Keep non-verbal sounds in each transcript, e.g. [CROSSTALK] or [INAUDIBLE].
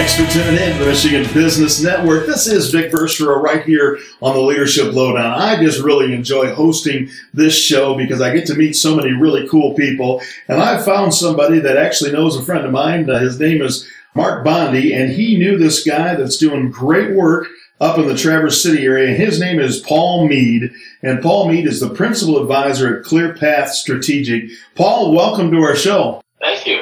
Thanks for tuning in to the Michigan Business Network. This is Vic Verchereau right here on the Leadership Lowdown. I just really enjoy hosting this show because I get to meet so many really cool people. And I've found somebody that actually knows a friend of mine. Uh, his name is Mark Bondi, and he knew this guy that's doing great work up in the Traverse City area. His name is Paul Mead. And Paul Mead is the principal advisor at ClearPath Strategic. Paul, welcome to our show. Thank you.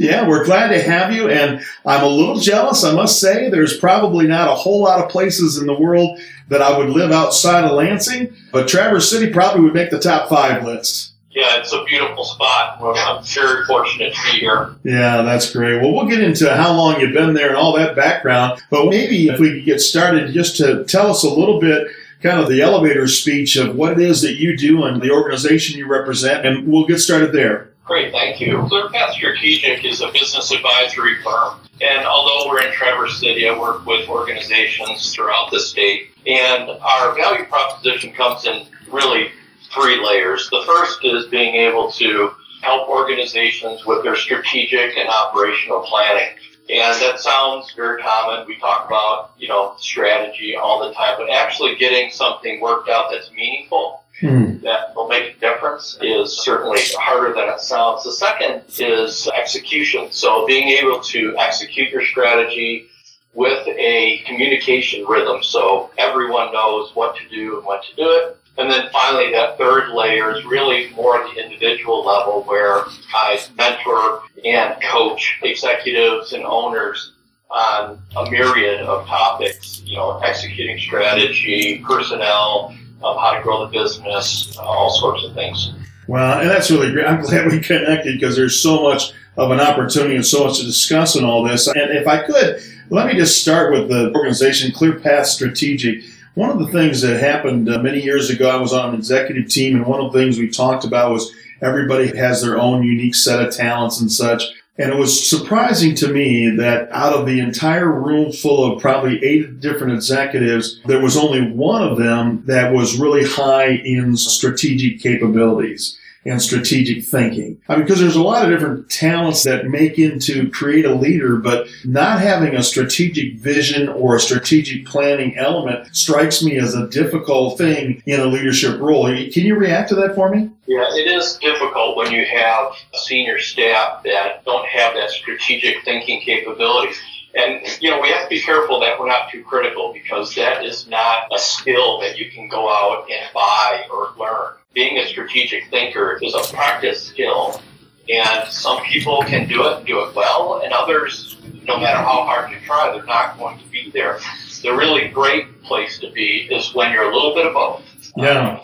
Yeah, we're glad to have you. And I'm a little jealous, I must say. There's probably not a whole lot of places in the world that I would live outside of Lansing, but Traverse City probably would make the top five list. Yeah, it's a beautiful spot. I'm very fortunate to be here. Yeah, that's great. Well, we'll get into how long you've been there and all that background, but maybe if we could get started just to tell us a little bit kind of the elevator speech of what it is that you do and the organization you represent, and we'll get started there. Great, thank you. ClearPath Strategic is a business advisory firm. And although we're in Traverse City, I work with organizations throughout the state. And our value proposition comes in really three layers. The first is being able to help organizations with their strategic and operational planning. And that sounds very common. We talk about, you know, strategy all the time, but actually getting something worked out that's meaningful mm. that will make a difference is certainly harder than it sounds. The second is execution. So being able to execute your strategy with a communication rhythm so everyone knows what to do and when to do it. And then finally, that third layer is really more at the individual level where I mentor and coach executives and owners on a myriad of topics, you know, executing strategy, personnel, of how to grow the business, uh, all sorts of things. Well, and that's really great. I'm [LAUGHS] glad we connected because there's so much of an opportunity and so much to discuss in all this. And if I could, let me just start with the organization ClearPath Strategic. One of the things that happened uh, many years ago, I was on an executive team, and one of the things we talked about was everybody has their own unique set of talents and such. And it was surprising to me that out of the entire room full of probably eight different executives, there was only one of them that was really high in strategic capabilities and strategic thinking. I mean, because there's a lot of different talents that make into create a leader, but not having a strategic vision or a strategic planning element strikes me as a difficult thing in a leadership role. Can you react to that for me? Yeah, it is difficult when you have senior staff that don't have that strategic thinking capability. And, you know, we have to be careful that we're not too critical because that is not a skill that you can go out and buy or learn. Being a strategic thinker is a practice skill. And some people can do it and do it well, and others, no matter how hard you try, they're not going to be there. The really great place to be is when you're a little bit of both. Yeah. Um,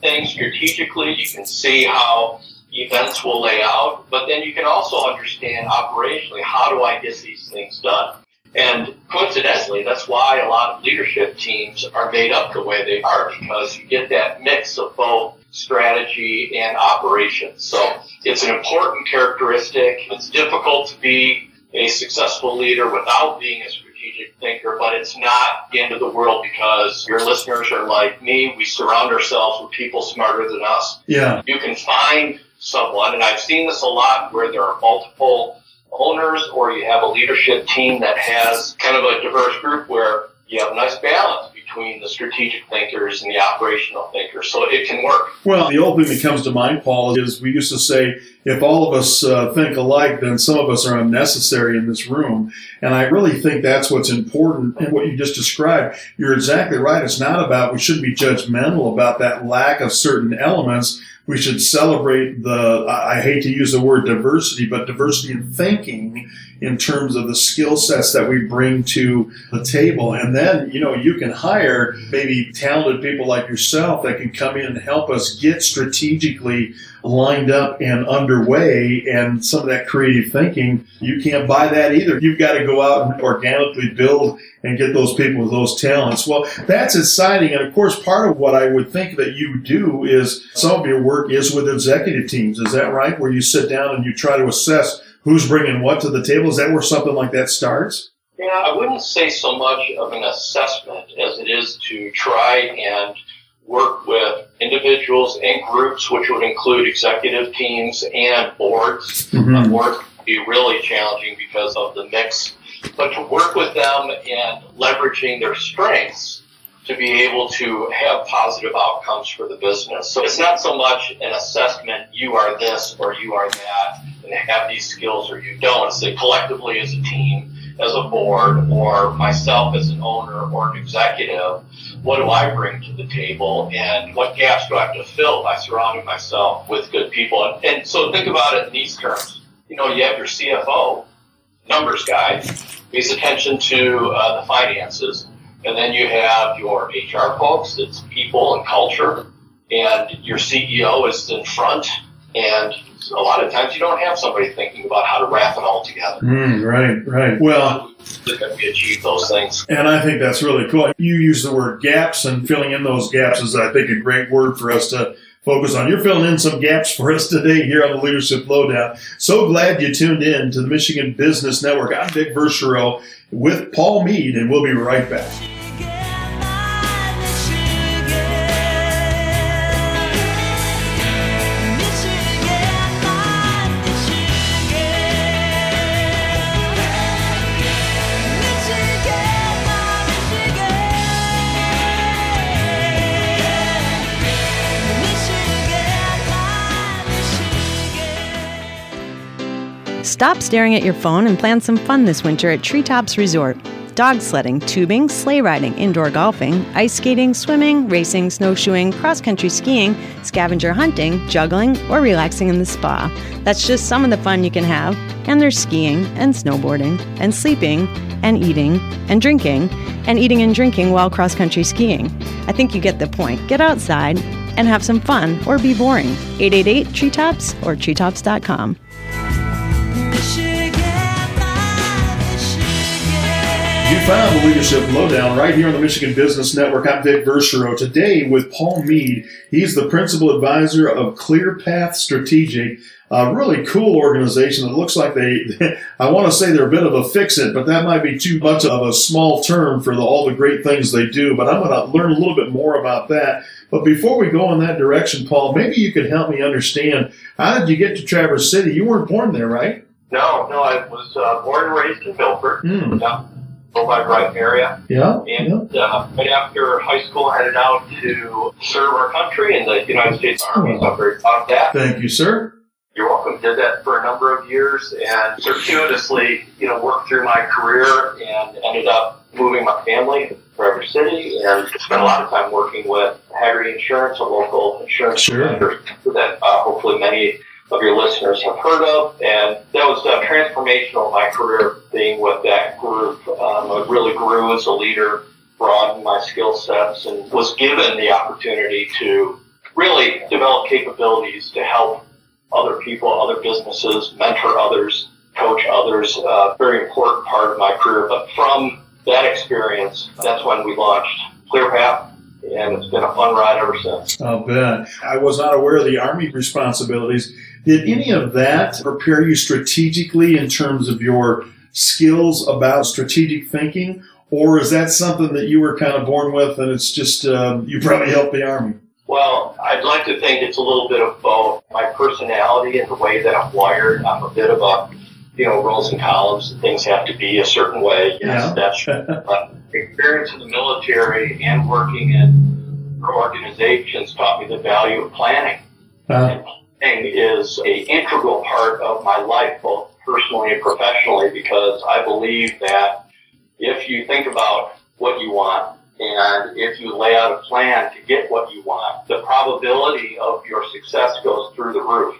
things strategically, you can see how events will lay out, but then you can also understand operationally how do I get these things done. And coincidentally, that's why a lot of leadership teams are made up the way they are because you get that mix of both strategy and operations. So it's an important characteristic. It's difficult to be a successful leader without being a strategic thinker, but it's not the end of the world because your listeners are like me. We surround ourselves with people smarter than us. Yeah. You can find someone, and I've seen this a lot where there are multiple owners or you have a leadership team that has kind of a diverse group where you have a nice balance between the strategic thinkers and the operational thinkers. So it can work. Well, the old thing that comes to mind, Paul, is we used to say if all of us uh, think alike, then some of us are unnecessary in this room. And I really think that's what's important. And what you just described, you're exactly right. It's not about, we shouldn't be judgmental about that lack of certain elements we should celebrate the, I hate to use the word diversity, but diversity in thinking in terms of the skill sets that we bring to the table. And then, you know, you can hire maybe talented people like yourself that can come in and help us get strategically lined up and underway and some of that creative thinking. You can't buy that either. You've got to go out and organically build and get those people with those talents. Well, that's exciting. And of course, part of what I would think that you do is some of your work is with executive teams. Is that right? Where you sit down and you try to assess who's bringing what to the table. Is that where something like that starts? Yeah, I wouldn't say so much of an assessment as it is to try and work with individuals and groups, which would include executive teams and boards. Mm-hmm. Boards be really challenging because of the mix but to work with them and leveraging their strengths to be able to have positive outcomes for the business. So it's not so much an assessment, you are this or you are that, and have these skills or you don't. It's that collectively as a team, as a board, or myself as an owner or an executive, what do I bring to the table and what gaps do I have to fill by surrounding myself with good people? And, and so think about it in these terms. You know, you have your CFO, numbers guy, pays attention to uh, the finances and then you have your HR folks, it's people and culture, and your CEO is in front. And a lot of times you don't have somebody thinking about how to wrap it all together. Mm, right, right. Well, that we achieve those things. And I think that's really cool. You use the word gaps, and filling in those gaps is, I think, a great word for us to focus on. You're filling in some gaps [LAUGHS] for us today here on the Leadership Lowdown. So glad you tuned in to the Michigan Business Network. I'm Vic Verchereau with Paul Mead, and we'll be right back. Stop staring at your phone and plan some fun this winter at Treetops Resort. Dog sledding, tubing, sleigh riding, indoor golfing, ice skating, swimming, racing, snowshoeing, cross country skiing, scavenger hunting, juggling, or relaxing in the spa. That's just some of the fun you can have. And there's skiing, and snowboarding, and sleeping, and eating, and drinking, and eating and drinking while cross country skiing. I think you get the point. Get outside and have some fun or be boring. 888 Treetops or treetops.com. You found the Leadership Lowdown right here on the Michigan Business Network. I'm Vic Verchereau. Today with Paul Mead. He's the principal advisor of ClearPath Strategic, a really cool organization that looks like they, [LAUGHS] I want to say they're a bit of a fix it, but that might be too much of a small term for the, all the great things they do. But I'm going to learn a little bit more about that. But before we go in that direction, Paul, maybe you could help me understand how did you get to Traverse City? You weren't born there, right? No, no, I was uh, born and raised in Milford. Mm. Yeah. Novi Brighton area. Yeah. And uh, right after high school, I headed out to serve our country in the United States Army. So I'm very proud of that. Thank you, sir. You're welcome. Did that for a number of years and circuitously, you know, worked through my career and ended up moving my family to Traverse City and spent a lot of time working with Hagerty Insurance, a local insurance Sure. provider that uh, hopefully many of your listeners have heard of. And that was uh, transformational in my career being with that group. Um, I really grew as a leader, broadened my skill sets, and was given the opportunity to really develop capabilities to help other people, other businesses, mentor others, coach others. Uh, very important part of my career. But from that experience, that's when we launched ClearPath. And it's been a fun ride ever since. I'll bet. I was not aware of the Army responsibilities. Did any of that prepare you strategically in terms of your skills about strategic thinking? Or is that something that you were kind of born with and it's just, um, you probably helped the Army? Well, I'd like to think it's a little bit of both. My personality and the way that I'm wired, I'm a bit of a, you know, rows and columns, things have to be a certain way. Yes, Yeah. that's true. But experience in the military and working in organizations taught me the value of planning. Uh, Planning is a integral part of my life, both personally and professionally, because I believe that if you think about what you want and if you lay out a plan to get what you want, the probability of your success goes through the roof.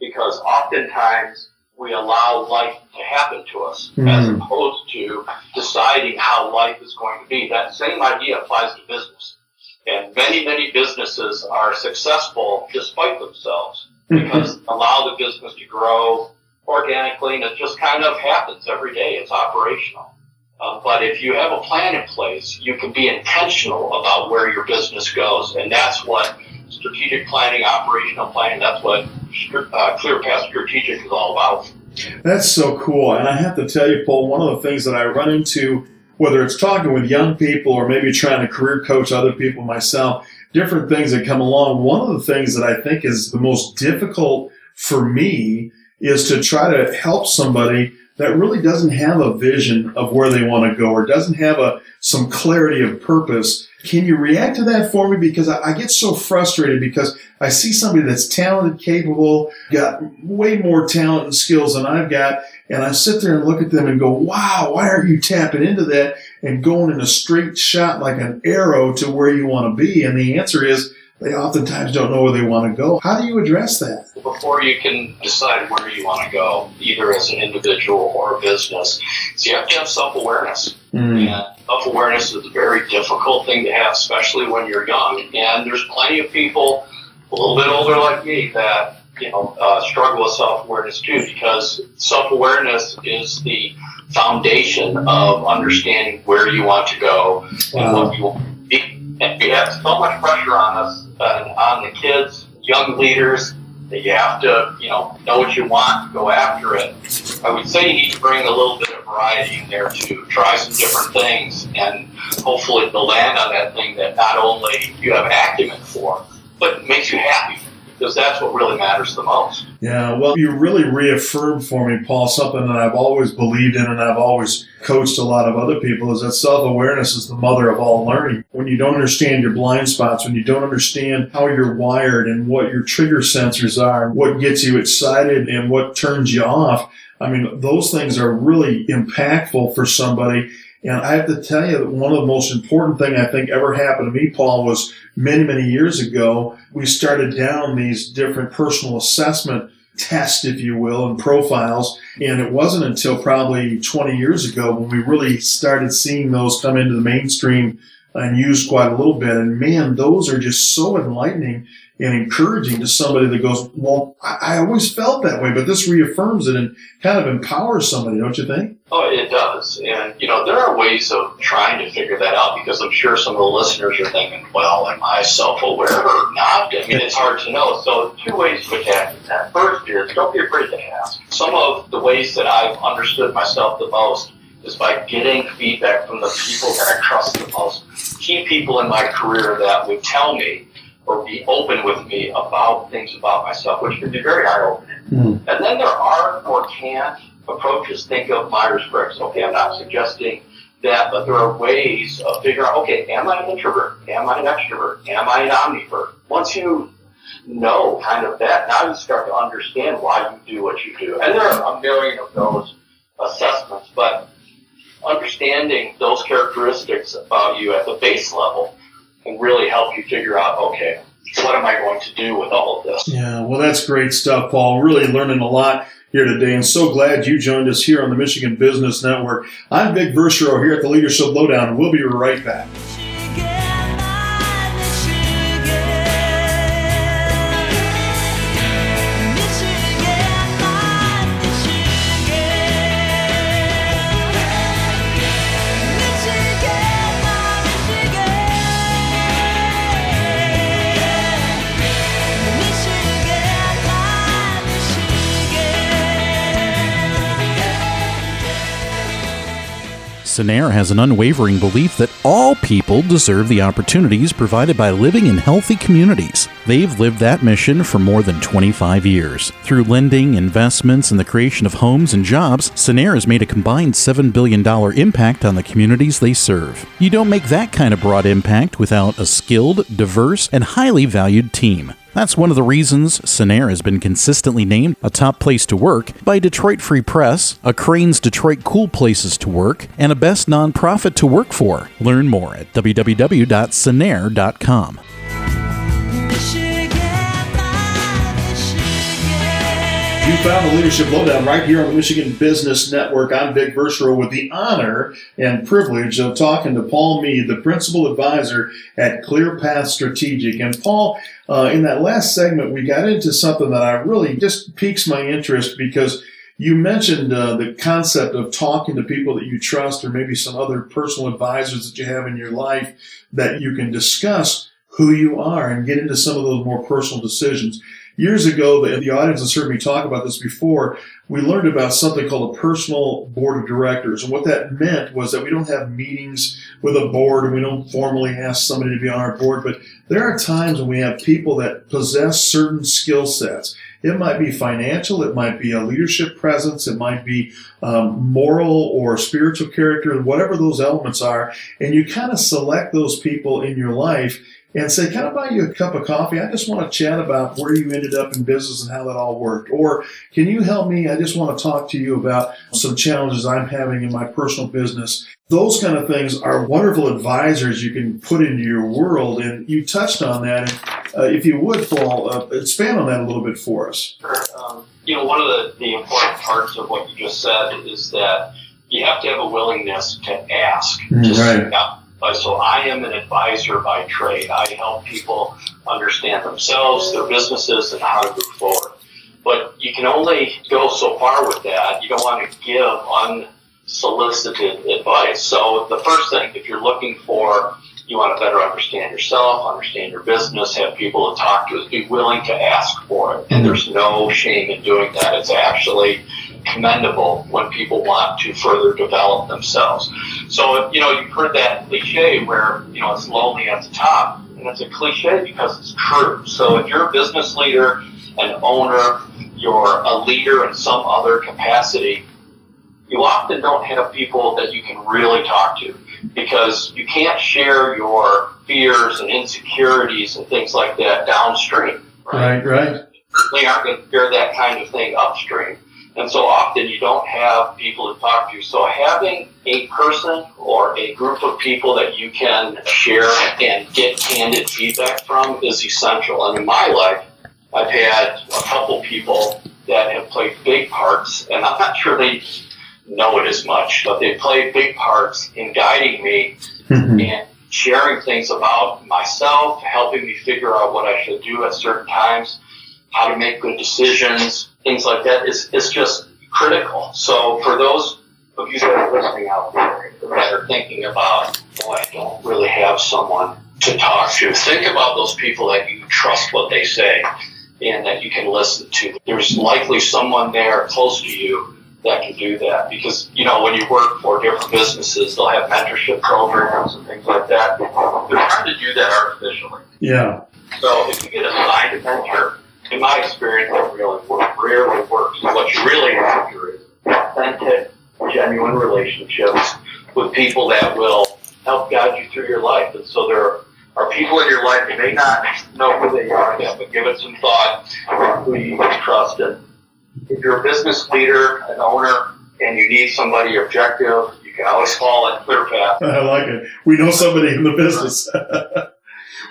Because oftentimes we allow life to happen to us as Mhm. opposed to deciding how life is going to be. That same idea applies to business. And many, many businesses are successful despite themselves because they allow the business to grow organically and it just kind of happens every day. It's operational. Um, but if you have a plan in place, you can be intentional about where your business goes. And that's what strategic planning, operational planning, that's what uh, ClearPath Strategic is all about. That's so cool. And I have to tell you, Paul, one of the things that I run into, whether it's talking with young people or maybe trying to career coach other people myself, different things that come along. One of the things that I think is the most difficult for me is to try to help somebody that really doesn't have a vision of where they want to go or doesn't have a some clarity of purpose. Can you react to that for me? Because I, I get so frustrated because I see somebody that's talented, capable, got way more talent and skills than I've got, and I sit there and look at them and go, wow, why aren't you tapping into that and going in a straight shot like an arrow to where you want to be? And the answer is they oftentimes don't know where they want to go. How do you address that? Before you can decide where you want to go, either as an individual or a business, so you have to have self awareness. Mm. And self awareness is a very difficult thing to have, especially when you're young. And there's plenty of people a little bit older like me that you know uh, struggle with self awareness too, because self awareness is the foundation of understanding where you want to go wow. and what you want to be. And we have so much pressure on us and on the kids, young leaders, that you have to, you know, know what you want, to go after it. I would say you need to bring a little bit of variety in there to try some different things, and hopefully to land on that thing that not only you have acumen for, but makes you happy because that's what really matters the most. Yeah, well, you really reaffirmed for me, Paul, something that I've always believed in and I've always coached a lot of other people is that self awareness is the mother of all learning. When you don't understand your blind spots, when you don't understand how you're wired and what your trigger sensors are, what gets you excited and what turns you off, I mean, those things are really impactful for somebody and I have to tell you that one of the most important thing I think ever happened to me, Paul, was many, many years ago. We started down these different personal assessment tests, if you will, and profiles. And it wasn't until probably 20 years ago when we really started seeing those come into the mainstream and used quite a little bit. And man, those are just so enlightening and encouraging to somebody that goes, well, I, I, always felt that way, but this reaffirms it and kind of empowers somebody, don't you think? Oh, it does. And, you know, there are ways of trying to figure that out because I'm sure some of the listeners are thinking, well, am I self-aware or not? I mean, it's hard to know. So two ways to attack that. First is don't be afraid to ask. Some of the ways that I've understood myself the most is by getting feedback from the people that I trust the most. Key people in my career that would tell me or be open with me about things about myself, which can be very eye opening. Mm. And then there are or can't approaches. Think of Myers Briggs. Okay, I'm not suggesting that, but there are ways of figuring out, okay, am I an introvert? Am I an extrovert? Am I an omnivert? Once you know kind of that, now you start to understand why you do what you do. And there are a million of those assessments, but understanding those characteristics about you at the base level can really help you figure out, okay, what am I going to do with all of this? Yeah, well, that's great stuff, Paul. Really learning a lot here today, and so glad you joined us here on the Michigan Business Network. I'm Vic Verchereau here at the Leadership Lowdown. We'll be right back. Cinnaire has an unwavering belief that all people deserve the opportunities provided by living in healthy communities. They've lived that mission for more than 25 years. Through lending, investments, and the creation of homes and jobs, Cinnaire has made a combined $7 billion impact on the communities they serve. You don't make that kind of broad impact without a skilled, diverse, and highly valued team. That's one of the reasons Cinnaire has been consistently named a top place to work by Detroit Free Press, a Crain's Detroit Cool Places to Work, and a Best Nonprofit to Work For. Learn more at www.cinnaire.com. You found the Leadership Lowdown right here on the Michigan Business Network. I'm Vic Verchereau with the honor and privilege of talking to Paul Mead, the principal advisor at ClearPath Strategic. And Paul, uh, in that last segment, we got into something that I really just piques my interest because you mentioned uh, the concept of talking to people that you trust or maybe some other personal advisors that you have in your life that you can discuss who you are and get into some of those more personal decisions years ago, the, the audience has heard me talk about this before. We learned about something called a personal board of directors. And what that meant was that we don't have meetings with a board and we don't formally ask somebody to be on our board, but there are times when we have people that possess certain skill sets It might be financial, it might be a leadership presence, it might be um, moral or spiritual character, whatever those elements are. And you kind of select those people in your life and say, Can I buy you a cup of coffee? I just want to chat about where you ended up in business and how that all worked. Or can you help me? I just want to talk to you about some challenges I'm having in my personal business. Those kind of things are wonderful advisors you can put into your world. And you touched on that. And uh, if you would, Paul, uh, expand on that a little bit for us. Um, you know, one of the, the important parts of what you just said is that you have to have a willingness to ask. right. Uh, so I am an advisor by trade. I help people understand themselves, their businesses, and how to move forward. But you can only go so far with that. You don't want to give unsolicited advice. So the first thing, if you're looking for, you want to better understand yourself, understand your business, have people to talk to, be willing to ask for it. And there's no shame in doing that. It's actually commendable when people want to further develop themselves. So, you know, you've heard that cliche where, you know, it's lonely at the top. And it's a cliche because it's true. So if you're a business leader, an owner, you're a leader in some other capacity, you often don't have people that you can really talk to because you can't share your fears and insecurities and things like that downstream. Right, right. right. You certainly aren't going to share that kind of thing upstream. And so often you don't have people to talk to. So having a person or a group of people that you can share and get candid feedback from is essential. And in my life, I've had a couple people that have played big parts, and I'm not sure they know it as much, but they played big parts in guiding me mm-hmm. and sharing things about myself, helping me figure out what I should do at certain times, how to make good decisions, things like that is, is just critical. So for those of you that are listening out there that are thinking about, boy, I don't really have someone to talk to, think about those people that you trust what they say and that you can listen to. There's likely someone there close to you that can do that because you know when you work for different businesses they'll have mentorship programs and things like that they're trying to do that artificially yeah so if you get assigned a mentor in my experience, it really works, rarely works. What you really to is authentic, genuine relationships with people that will help guide you through your life. And so there are people in your life, you may not know who they are yet, but give it some thought who you can trust. And if you're a business leader, an owner, and you need somebody objective, you can always call it ClearPath. [LAUGHS] I like it. We know somebody in the business. [LAUGHS]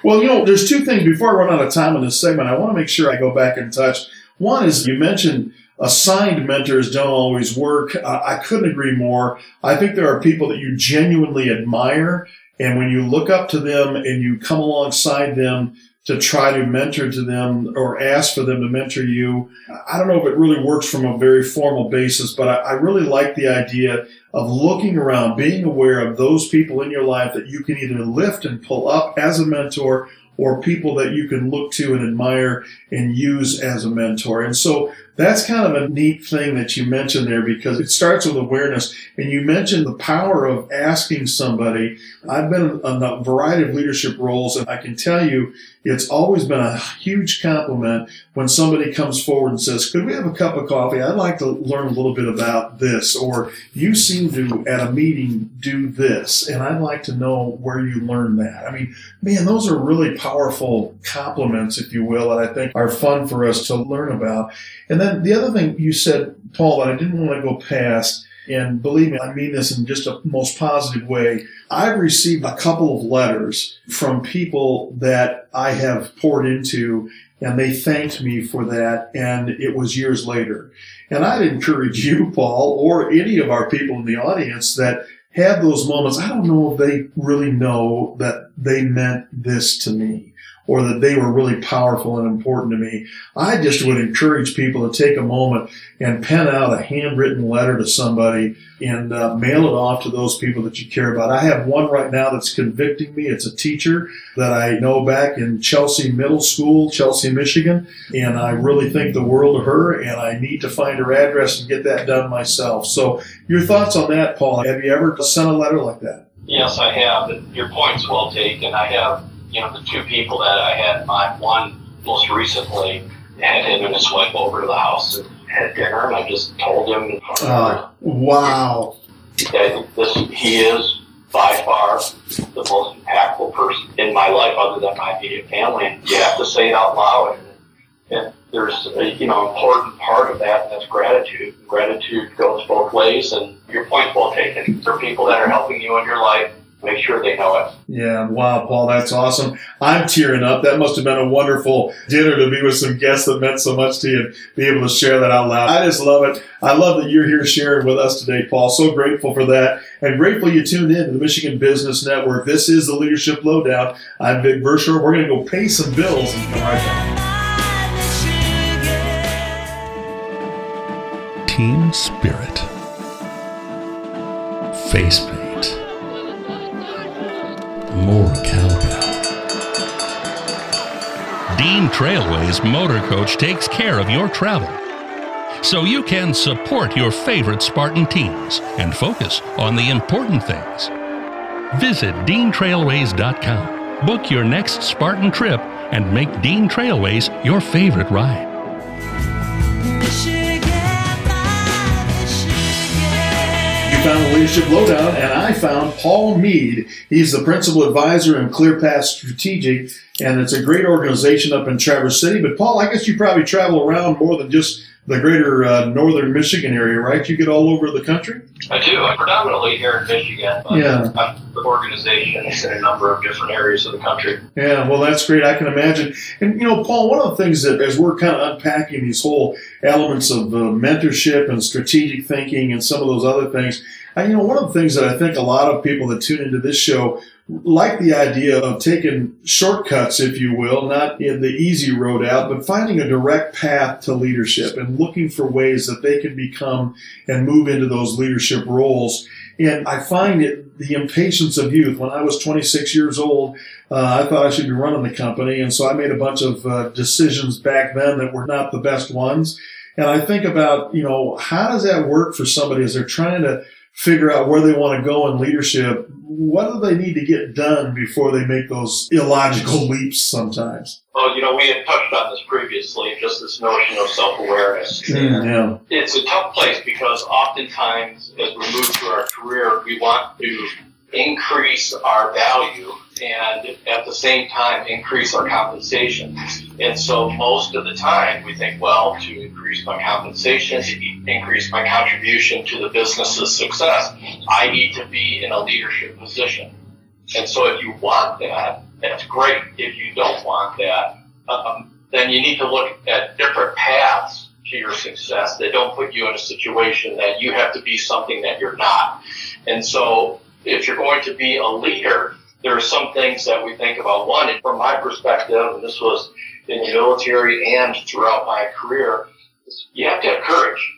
Well, you know, there's two things before I run out of time in this segment. I want to make sure I go back and touch. One is you mentioned assigned mentors don't always work. I couldn't agree more. I think there are people that you genuinely admire. And when you look up to them and you come alongside them to try to mentor to them or ask for them to mentor you, I don't know if it really works from a very formal basis, but I, I really like the idea of looking around, being aware of those people in your life that you can either lift and pull up as a mentor or people that you can look to and admire and use as a mentor. And so that's kind of a neat thing that you mentioned there because it starts with awareness. And you mentioned the power of asking somebody. I've been in a variety of leadership roles and I can tell you it's always been a huge compliment when somebody comes forward and says, could we have a cup of coffee? I'd like to learn a little bit about this. Or you seem to at a meeting do this and I'd like to know where you learned that. I mean, man, those are really powerful compliments, if you will, that I think are fun for us to learn about. And then the other thing you said, Paul, that I didn't want to go past, and believe me, I mean this in just a most positive way. I've received a couple of letters from people that I have poured into and they thanked me for that and it was years later. And I'd encourage you, Paul, or any of our people in the audience that have those moments. I don't know if they really know that they meant this to me or that they were really powerful and important to me. I just would encourage people to take a moment and pen out a handwritten letter to somebody and uh, mail it off to those people that you care about. I have one right now that's convicting me. It's a teacher that I know back in Chelsea Middle School, Chelsea, Michigan, and I really think the world of her and I need to find her address and get that done myself. So your thoughts on that, Paul? Have you ever sent a letter like that? Yes, I have. Your point's well taken. I have you know, the two people that I had in mind, one most recently had him and his wife over to the house and had dinner, and I just told him Uh, wow. that this, he is by far the most impactful person in my life other than my immediate family. And you have to say it out loud. And, and there's a you know important part of that, and that's gratitude. Gratitude goes both ways, and your point's well taken. For people that are helping you in your life, make sure they know it. Yeah, wow, Paul, that's awesome. I'm tearing up. That must have been a wonderful dinner to be with some guests that meant so much to you and be able to share that out loud. I just love it. I love that you're here sharing with us today, Paul. So grateful for that. And grateful you tuned in to the Michigan Business Network. This is the Leadership Lowdown. I'm Vic Versher. We're going to go pay some bills and come right back. Team Spirit. Face paint. More cowbell. Dean Trailways Motor Coach takes care of your travel. So you can support your favorite Spartan teams and focus on the important things. Visit DeanTrailways.com. Book your next Spartan trip and make Dean Trailways your favorite ride. Found the Leadership Lowdown, and I found Paul Mead. He's the principal advisor in ClearPath Strategic, and it's a great organization up in Traverse City. But Paul, I guess you probably travel around more than just the greater uh, northern Michigan area, right? You get all over the country. I do. I'm predominantly here in Michigan, but Yeah. I'm with organizations in a number of different areas of the country. Yeah, well, that's great. I can imagine. And, you know, Paul, one of the things that as we're kind of unpacking these whole elements of uh, mentorship and strategic thinking and some of those other things, I, you know, one of the things that I think a lot of people that tune into this show like the idea of taking shortcuts, if you will, not in the easy road out, but finding a direct path to leadership and looking for ways that they can become and move into those leadership roles. And I find it the impatience of youth. When I was 26 years old, uh, I thought I should be running the company. And so I made a bunch of uh, decisions back then that were not the best ones. And I think about, you know, how does that work for somebody as they're trying to figure out where they want to go in leadership? What do they need to get done before they make those illogical leaps sometimes? Well, you know, we had touched on this previously, just this notion of self-awareness. Yeah. It's a tough place because oftentimes as we move through our career, we want to increase our value and at the same time increase our compensation. And so most of the time we think, well, to increase my compensation, to increase my contribution to the business's success, I need to be in a leadership position. And so if you want that, that's great. If you don't want that, um, then you need to look at different paths to your success that don't put you in a situation that you have to be something that you're not. And so if you're going to be a leader, there are some things that we think about. One, from my perspective, and this was in the military and throughout my career, you have to have courage.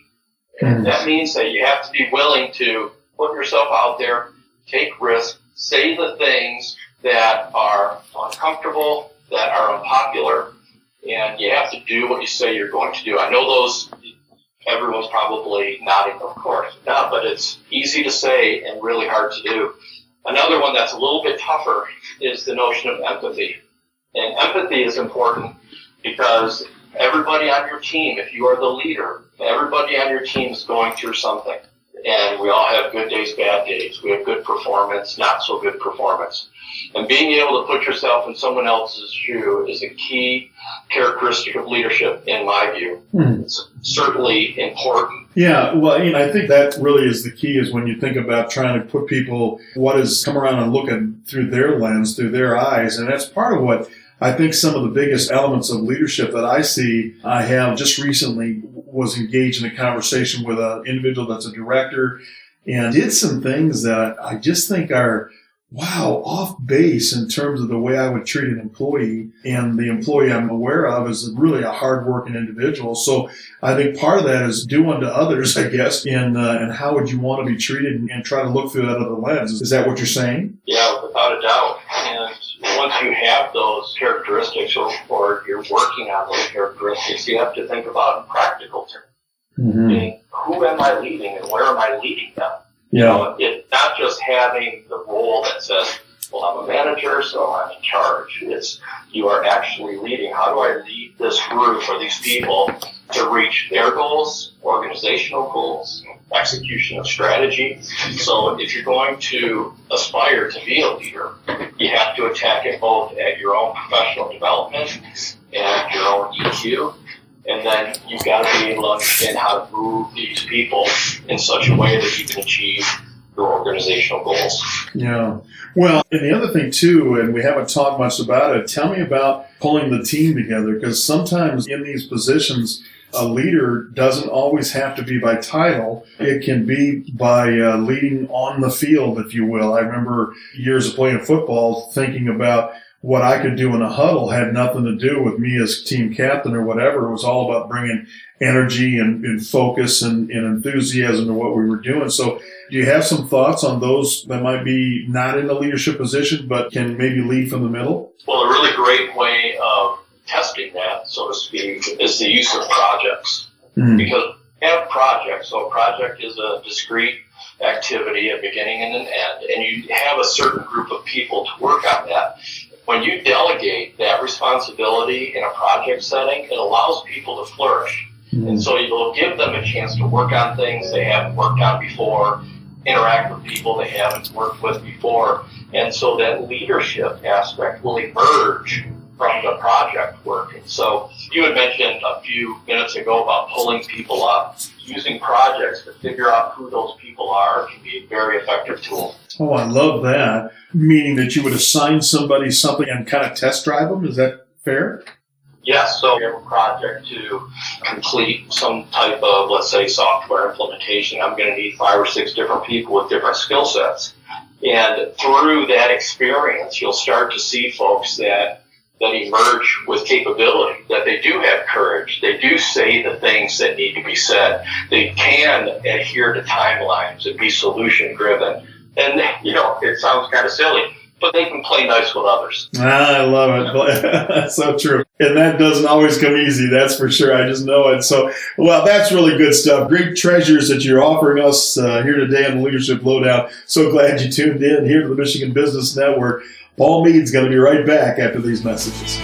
And hmm. that means that you have to be willing to put yourself out there, take risks, say the things that are uncomfortable, that are unpopular, and you have to do what you say you're going to do. I know those, everyone's probably nodding, of course, no, but it's easy to say and really hard to do. Another one that's a little bit tougher is the notion of empathy. And empathy is important because everybody on your team, if you are the leader, everybody on your team is going through something. And we all have good days, bad days. We have good performance, not so good performance. And being able to put yourself in someone else's shoe is a key characteristic of leadership, in my view. Hmm. It's certainly important. Yeah, well, you know, I think that really is the key is when you think about trying to put people, what is come around and looking through their lens, through their eyes. And that's part of what I think some of the biggest elements of leadership that I see, I have just recently was engaged in a conversation with an individual that's a director and did some things that I just think are, wow, off base in terms of the way I would treat an employee. And the employee I'm aware of is really a hardworking individual. So I think part of that is do unto others, [LAUGHS] I guess, and, uh, and how would you want to be treated and, and try to look through that other lens. Is that what you're saying? Yeah, without a doubt. And once you have those characteristics or, or you're working on those characteristics, you have to think about in practical terms. Mm-hmm. Meaning, who am I leading and where am I leading them? You Yeah. know, it's not just having the role that says, well, I'm a manager, so I'm in charge. It's you are actually leading. How do I lead this group or these people to reach their goals, organizational goals, execution of strategy? So if you're going to aspire to be a leader, you have to attack it both at your own professional development and your own EQ. And then you've got to be able to understand how to move these people in such a way that you can achieve your organizational goals. Yeah. Well, and the other thing too, and we haven't talked much about it, tell me about pulling the team together because sometimes in these positions, a leader doesn't always have to be by title. It can be by uh, leading on the field, if you will. I remember years of playing football thinking about what I could do in a huddle had nothing to do with me as team captain or whatever. It was all about bringing energy and, and focus and, and, enthusiasm to what we were doing. So, do you have some thoughts on those that might be not in a leadership position but can maybe lead from the middle? Well, a really great way of testing that, so to speak, is the use of projects. Mm-hmm. Because we have projects, so a project is a discrete activity, a beginning and an end, and you have a certain group of people to work on that when you delegate that responsibility in a project setting, it allows people to flourish. Mm-hmm. And so you'll give them a chance to work on things they haven't worked on before, interact with people they haven't worked with before. And so that leadership aspect will emerge from the project work. And so you had mentioned a few minutes ago about pulling people up. Using projects to figure out who those people are can be a very effective tool. Oh, I love that. Meaning that you would assign somebody something and kind of test drive them. Is that fair? Yes. So we have a project to complete some type of, let's say, software implementation. I'm going to need five or six different people with different skill sets. And through that experience, you'll start to see folks that that emerge with capability, that they do have courage, they do say the things that need to be said, they can adhere to timelines and be solution driven. And, you know, it sounds kind of silly, but they can play nice with others. Ah, I love it. [LAUGHS] so true. And that doesn't always come easy, that's for sure. I just know it. So, well, that's really good stuff. Great treasures that you're offering us uh, here today on the Leadership Lowdown. So glad you tuned in here to the Michigan Business Network. Paul Mead's going to be right back after these messages.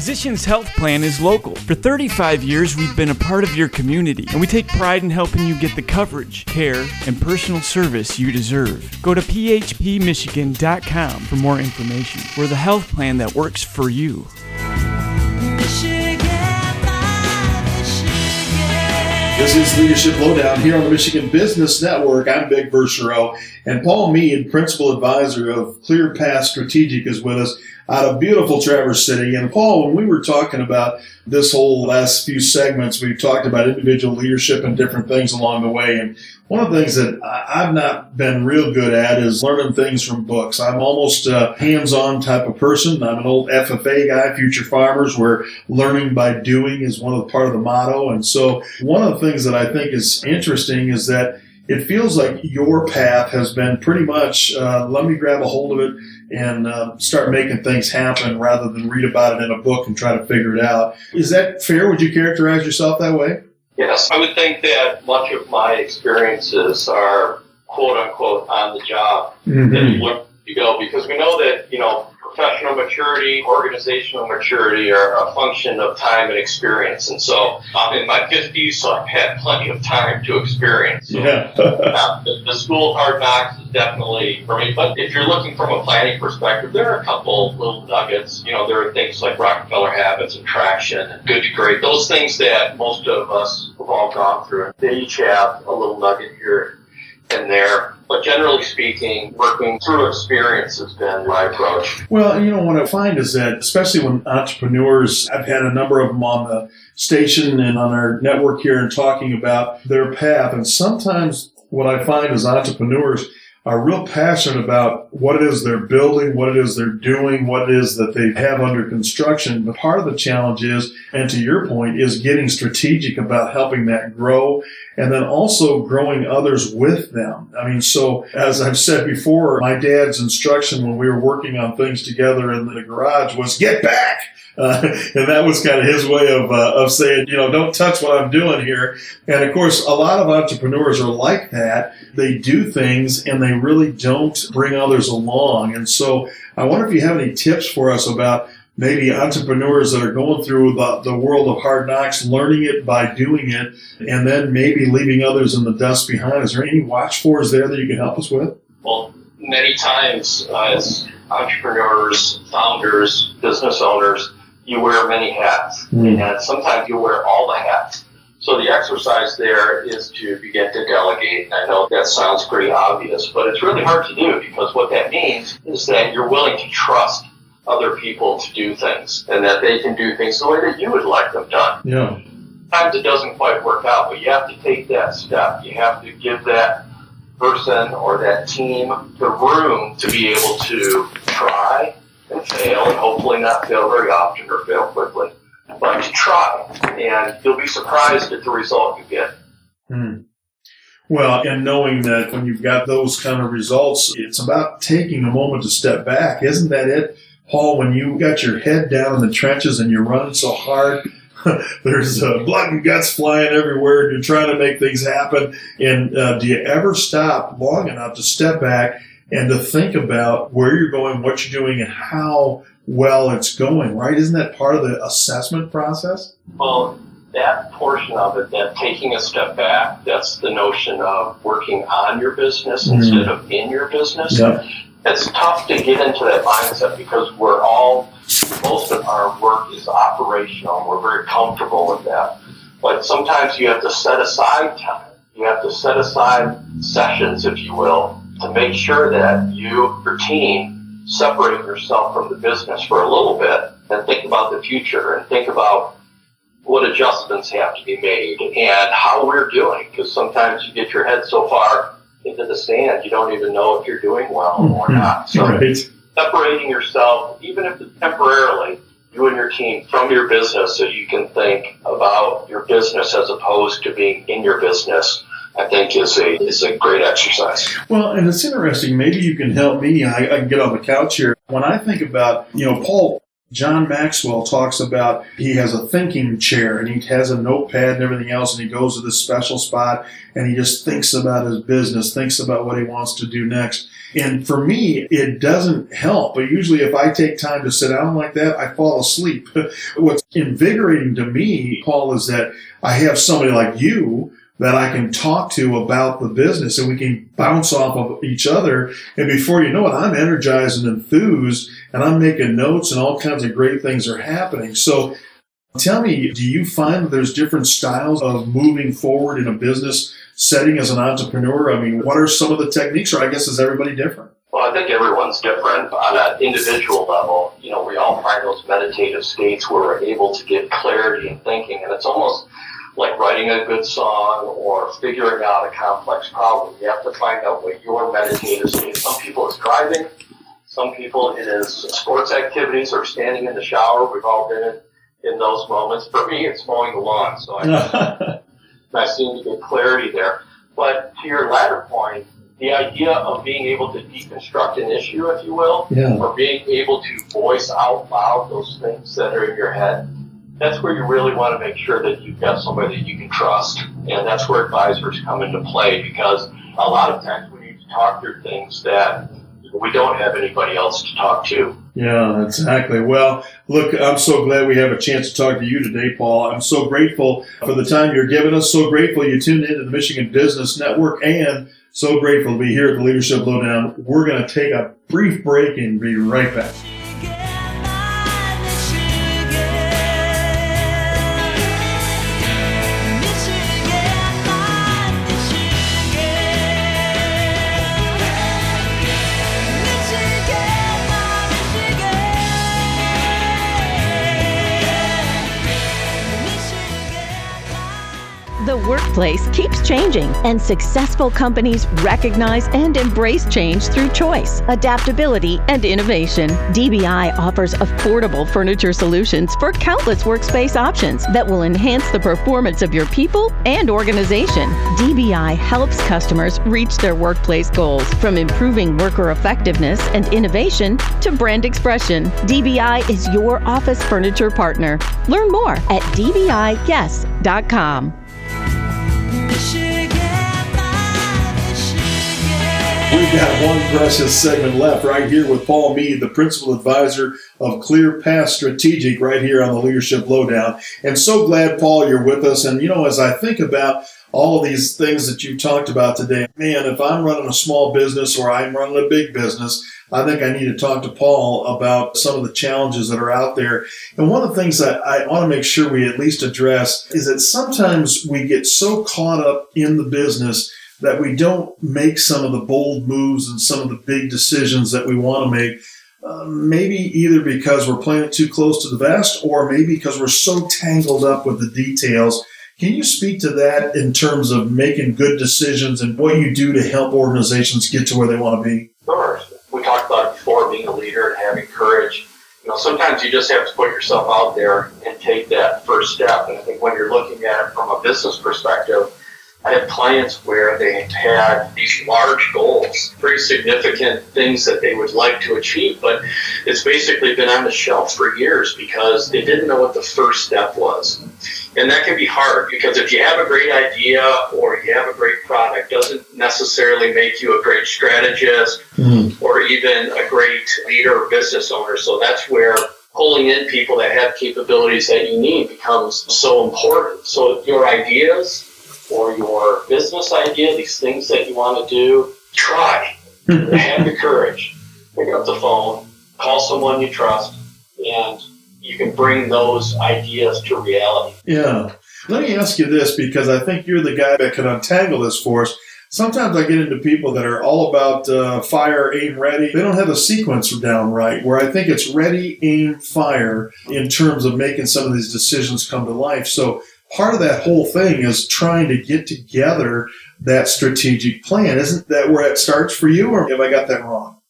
Physicians Health Plan is local. For 35 years, we've been a part of your community, and we take pride in helping you get the coverage, care, and personal service you deserve. Go to phpmichigan.com for more information. We're the health plan that works for you. This is Leadership Lowdown here on the Michigan Business Network. I'm Vic Verchereau, and Paul Mead, Principal Advisor of ClearPath Strategic, is with us out of beautiful Traverse City. And Paul, when we were talking about this whole last few segments, we've talked about individual leadership and different things along the way. And one of the things that I've not been real good at is learning things from books. I'm almost a hands-on type of person. I'm an old FFA guy, Future Farmers, where learning by doing is one of the part of the motto. And so one of the things that I think is interesting is that it feels like your path has been pretty much uh, let me grab a hold of it and uh, start making things happen rather than read about it in a book and try to figure it out. Is that fair? Would you characterize yourself that way? Yes, I would think that much of my experiences are quote unquote on the job mm-hmm. that you learn you go because we know that you know professional maturity, organizational maturity are a function of time and experience. And so I'm in my 50s, so I've had plenty of time to experience. So, yeah. [LAUGHS] uh, the, the, school of hard knocks is definitely for me. But if you're looking from a planning perspective, there are a couple little nuggets. You know, there are things like Rockefeller habits and traction and good to great. Those things that most of us have all gone through. They each have a little nugget here and there. But generally speaking, working through experience has been my approach. Well, you know, what I find is that, especially when entrepreneurs, I've had a number of them on the station and on our network here and talking about their path. And sometimes what I find is entrepreneurs are real passionate about what it is they're building, what it is they're doing, what it is that they have under construction. But part of the challenge is, and to your point, is getting strategic about helping that grow and then also growing others with them. I mean, so as I've said before, my dad's instruction when we were working on things together in the garage was get back. Uh, [LAUGHS] and that was kind of his way of, uh, of saying, you know, don't touch what I'm doing here. And of course, a lot of entrepreneurs are like that. They do things and they really don't bring others along. And so I wonder if you have any tips for us about maybe entrepreneurs that are going through the, the world of hard knocks, learning it by doing it, and then maybe leaving others in the dust behind. Is there any watch fors there that you can help us with? Well, many times uh, as entrepreneurs, founders, business owners, you wear many hats, Mm. and sometimes you wear all the hats. So the exercise there is to begin to delegate. And I know that sounds pretty obvious, but it's really hard to do because what that means is that you're willing to trust other people to do things and that they can do things the way that you would like them done. Yeah. Sometimes it doesn't quite work out, but you have to take that step. You have to give that person or that team the room to be able to try and fail and hopefully not fail very often or fail quickly, but try. And you'll be surprised at the result you get. Hmm. Well, and knowing that when you've got those kind of results, it's about taking a moment to step back. Isn't that it, Paul? When you got your head down in the trenches and you're running so hard, [LAUGHS] there's uh, blood and guts flying everywhere, and you're trying to make things happen. And uh, do you ever stop long enough to step back and to think about where you're going, what you're doing, and how well it's going? Right? Isn't that part of the assessment process? Well, that portion of it, that taking a step back, that's the notion of working on your business Mhm. instead of in your business. Yep. it's tough to get into that mindset because we're all, most of our work is operational. We're very comfortable with that. But sometimes you have to set aside time. You have to set aside sessions, if you will, to make sure that you, your team, separate yourself from the business for a little bit and think about the future and think about what adjustments have to be made and how we're doing. Because sometimes you get your head so far into the sand, you don't even know if you're doing well or mm-hmm. not. So Right. separating yourself, even if it's temporarily, you and your team from your business so you can think about your business as opposed to being in your business, I think is a is a great exercise. Well, and it's interesting. Maybe you can help me. I, I can get on the couch here. When I think about, you know, Paul, John Maxwell talks about he has a thinking chair and he has a notepad and everything else, and he goes to this special spot and he just thinks about his business, thinks about what he wants to do next. And for me, it doesn't help. But usually, if I take time to sit down like that, I fall asleep. [LAUGHS] What's invigorating to me, Paul, is that I have somebody like you that I can talk to about the business and we can bounce off of each other. And before you know it, I'm energized and enthused and I'm making notes and all kinds of great things are happening. So tell me, do you find that there's different styles of moving forward in a business setting as an entrepreneur? I mean, what are some of the techniques or I guess is everybody different? Well, I think everyone's different on an individual level. You know, we all find those meditative states where we're able to get clarity in thinking, and it's almost like writing a good song or figuring out a complex problem. You have to find out what your meditative state. is. Some people it's driving. Some people it is sports activities or standing in the shower. We've all been in, in those moments. For me, it's mowing the lawn. So I [LAUGHS] I seem to get clarity there. But to your latter point, the idea of being able to deconstruct an issue, if you will, yeah. or being able to voice out loud those things that are in your head, that's where you really want to make sure that you've got somebody that you can trust. And that's where advisors come into play because a lot of times we need to talk through things that we don't have anybody else to talk to. Yeah, exactly. Well, look, I'm so glad we have a chance to talk to you today, Paul. I'm so grateful for the time you're giving us. So grateful you tuned into the Michigan Business Network and so grateful to be here at the Leadership Lowdown. We're going to take a brief break and be right back. Workplace keeps changing, and successful companies recognize and embrace change through choice, adaptability, and innovation. DBI offers affordable furniture solutions for countless workspace options that will enhance the performance of your people and organization. DBI helps customers reach their workplace goals from improving worker effectiveness and innovation to brand expression. DBI is your office furniture partner. Learn more at dbiyes.com. We've got one precious segment left right here with Paul Mead, the principal advisor of ClearPath Strategic, right here on the Leadership Lowdown. And so glad, Paul, you're with us. And, you know, as I think about all these things that you talked about today, man, if I'm running a small business or I'm running a big business, I think I need to talk to Paul about some of the challenges that are out there. And one of the things that I want to make sure we at least address is that sometimes we get so caught up in the business that we don't make some of the bold moves and some of the big decisions that we want to make. Uh, maybe either because we're playing it too close to the vest or maybe because we're so tangled up with the details. Can you speak to that in terms of making good decisions and what you do to help organizations get to where they want to be? Sure. We talked about before being a leader and having courage. You know, sometimes you just have to put yourself out there and take that first step. And I think when you're looking at it from a business perspective, I have clients where they had these large goals, very significant things that they would like to achieve, but it's basically been on the shelf for years because they didn't know what the first step was. And that can be hard because if you have a great idea or you have a great product, doesn't necessarily make you a great strategist mm-hmm. or even a great leader or business owner. So that's where pulling in people that have capabilities that you need becomes so important. So your ideas or your business idea, these things that you want to do, try. Have the courage. Pick up the phone, call someone you trust, and you can bring those ideas to reality. Yeah. Let me ask you this because I think you're the guy that can untangle this for us. Sometimes I get into people that are all about uh, fire, aim, ready. They don't have a sequence down right, where I think it's ready, aim, fire in terms of making some of these decisions come to life. So part of that whole thing is trying to get together that strategic plan. Isn't that where it starts for you, or have I got that wrong?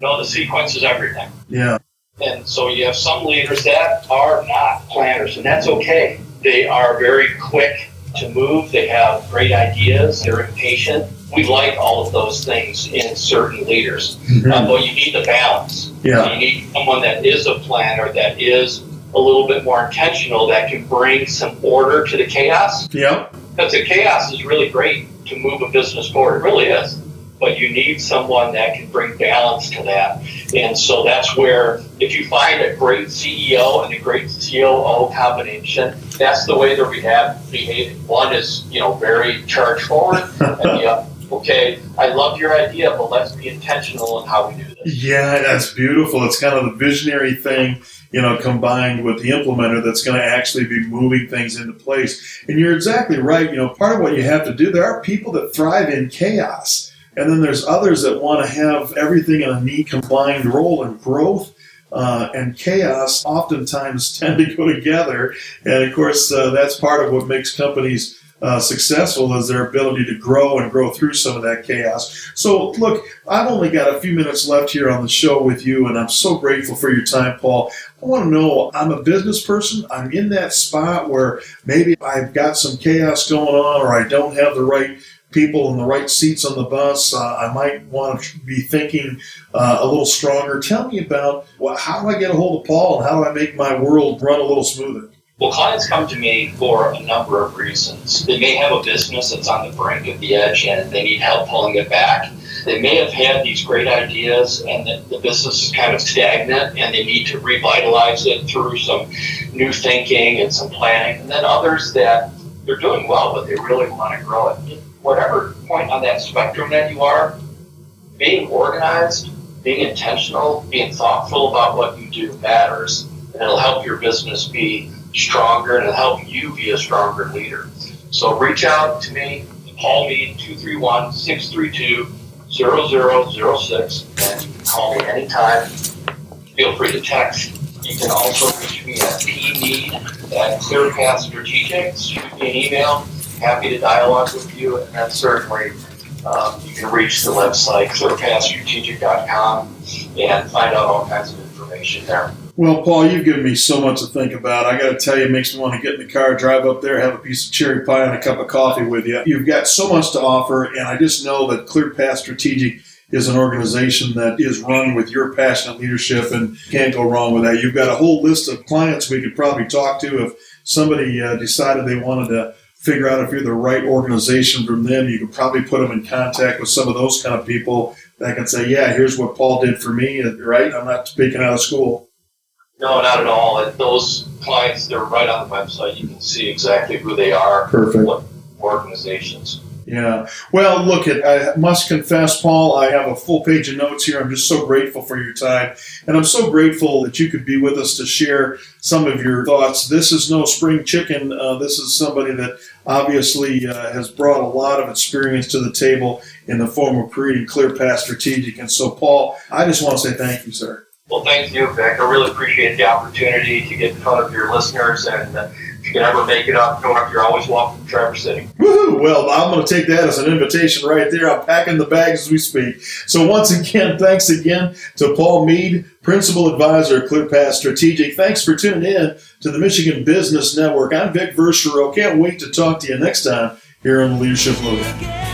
No, the sequence is everything. Yeah. And so you have some leaders that are not planners, and that's okay. They are very quick to move, they have great ideas, they're impatient. We like all of those things in certain leaders, mm-hmm. um, but you need the balance. Yeah. You need someone that is a planner, that is a little bit more intentional that can bring some order to the chaos. Yeah. Because the chaos is really great to move a business forward. It really is. But you need someone that can bring balance to that. And so that's where, if you find a great CEO and a great COO combination, that's the way that they're behaving. One is, you know, very charge forward, [LAUGHS] and the other okay, I love your idea, but let's be intentional in how we do this. Yeah, that's beautiful. It's kind of the visionary thing you know, combined with the implementer that's going to actually be moving things into place. And you're exactly right. You know, part of what you have to do, there are people that thrive in chaos. And then there's others that want to have everything in a neat combined role and growth. Uh, and chaos oftentimes [LAUGHS] tend to go together. And of course, uh, that's part of what makes companies uh, successful is their ability to grow and grow through some of that chaos. So, look, I've only got a few minutes left here on the show with you, and I'm so grateful for your time, Paul. I want to know I'm a business person. I'm in that spot where maybe I've got some chaos going on, or I don't have the right people in the right seats on the bus. Uh, I might want to be thinking uh, a little stronger. Tell me about well, how do I get a hold of Paul and how do I make my world run a little smoother? Well, clients come to me for a number of reasons. They may have a business that's on the brink of the edge and they need help pulling it back. They may have had these great ideas and the, the business is kind of stagnant and they need to revitalize it through some new thinking and some planning. And then others that they're doing well, but they really want to grow it. Whatever point on that spectrum that you are, being organized, being intentional, being thoughtful about what you do matters. And it'll help your business be stronger and it'll help you be a stronger leader. So reach out to me, call me 231 632 0006, and call me anytime. Feel free to text. You can also reach me at pmead at ClearPath Strategic. Shoot me an email. happy to dialogue with you. And then certainly um, you can reach the website clearpathstrategic.com and find out all kinds of information there. Well, Paul, you've given me so much to think about. I got to tell you, it makes me want to get in the car, drive up there, have a piece of cherry pie and a cup of coffee with you. You've got so much to offer, and I just know that ClearPath Strategic is an organization that is run with your passionate leadership and can't go wrong with that. You've got a whole list of clients we could probably talk to if somebody uh, decided they wanted to figure out if you're the right organization from them. You could probably put them in contact with some of those kind of people that can say, yeah, here's what Paul did for me, right? I'm not speaking out of school. No, not at all. And those clients, they're right on the website. You can see exactly who they are, Perfect. what organizations. Yeah. Well, look, at I must confess, Paul, I have a full page of notes here. I'm just so grateful for your time. And I'm so grateful that you could be with us to share some of your thoughts. This is no spring chicken. Uh, this is somebody that obviously uh, has brought a lot of experience to the table in the form of creating ClearPath Strategic. And so, Paul, I just want to say thank you, sir. Well, thank you, Vic. I really appreciate the opportunity to get in front of your listeners. And uh, if you can ever make it up north, you're always welcome to Traverse City. Woohoo! Well, I'm going to take that as an invitation right there. I'm packing the bags as we speak. So, once again, thanks again to Paul Mead, Principal Advisor at ClearPath Strategic. Thanks for tuning in to the Michigan Business Network. I'm Vic Verchereau. Can't wait to talk to you next time here on the Leadership Lowdown.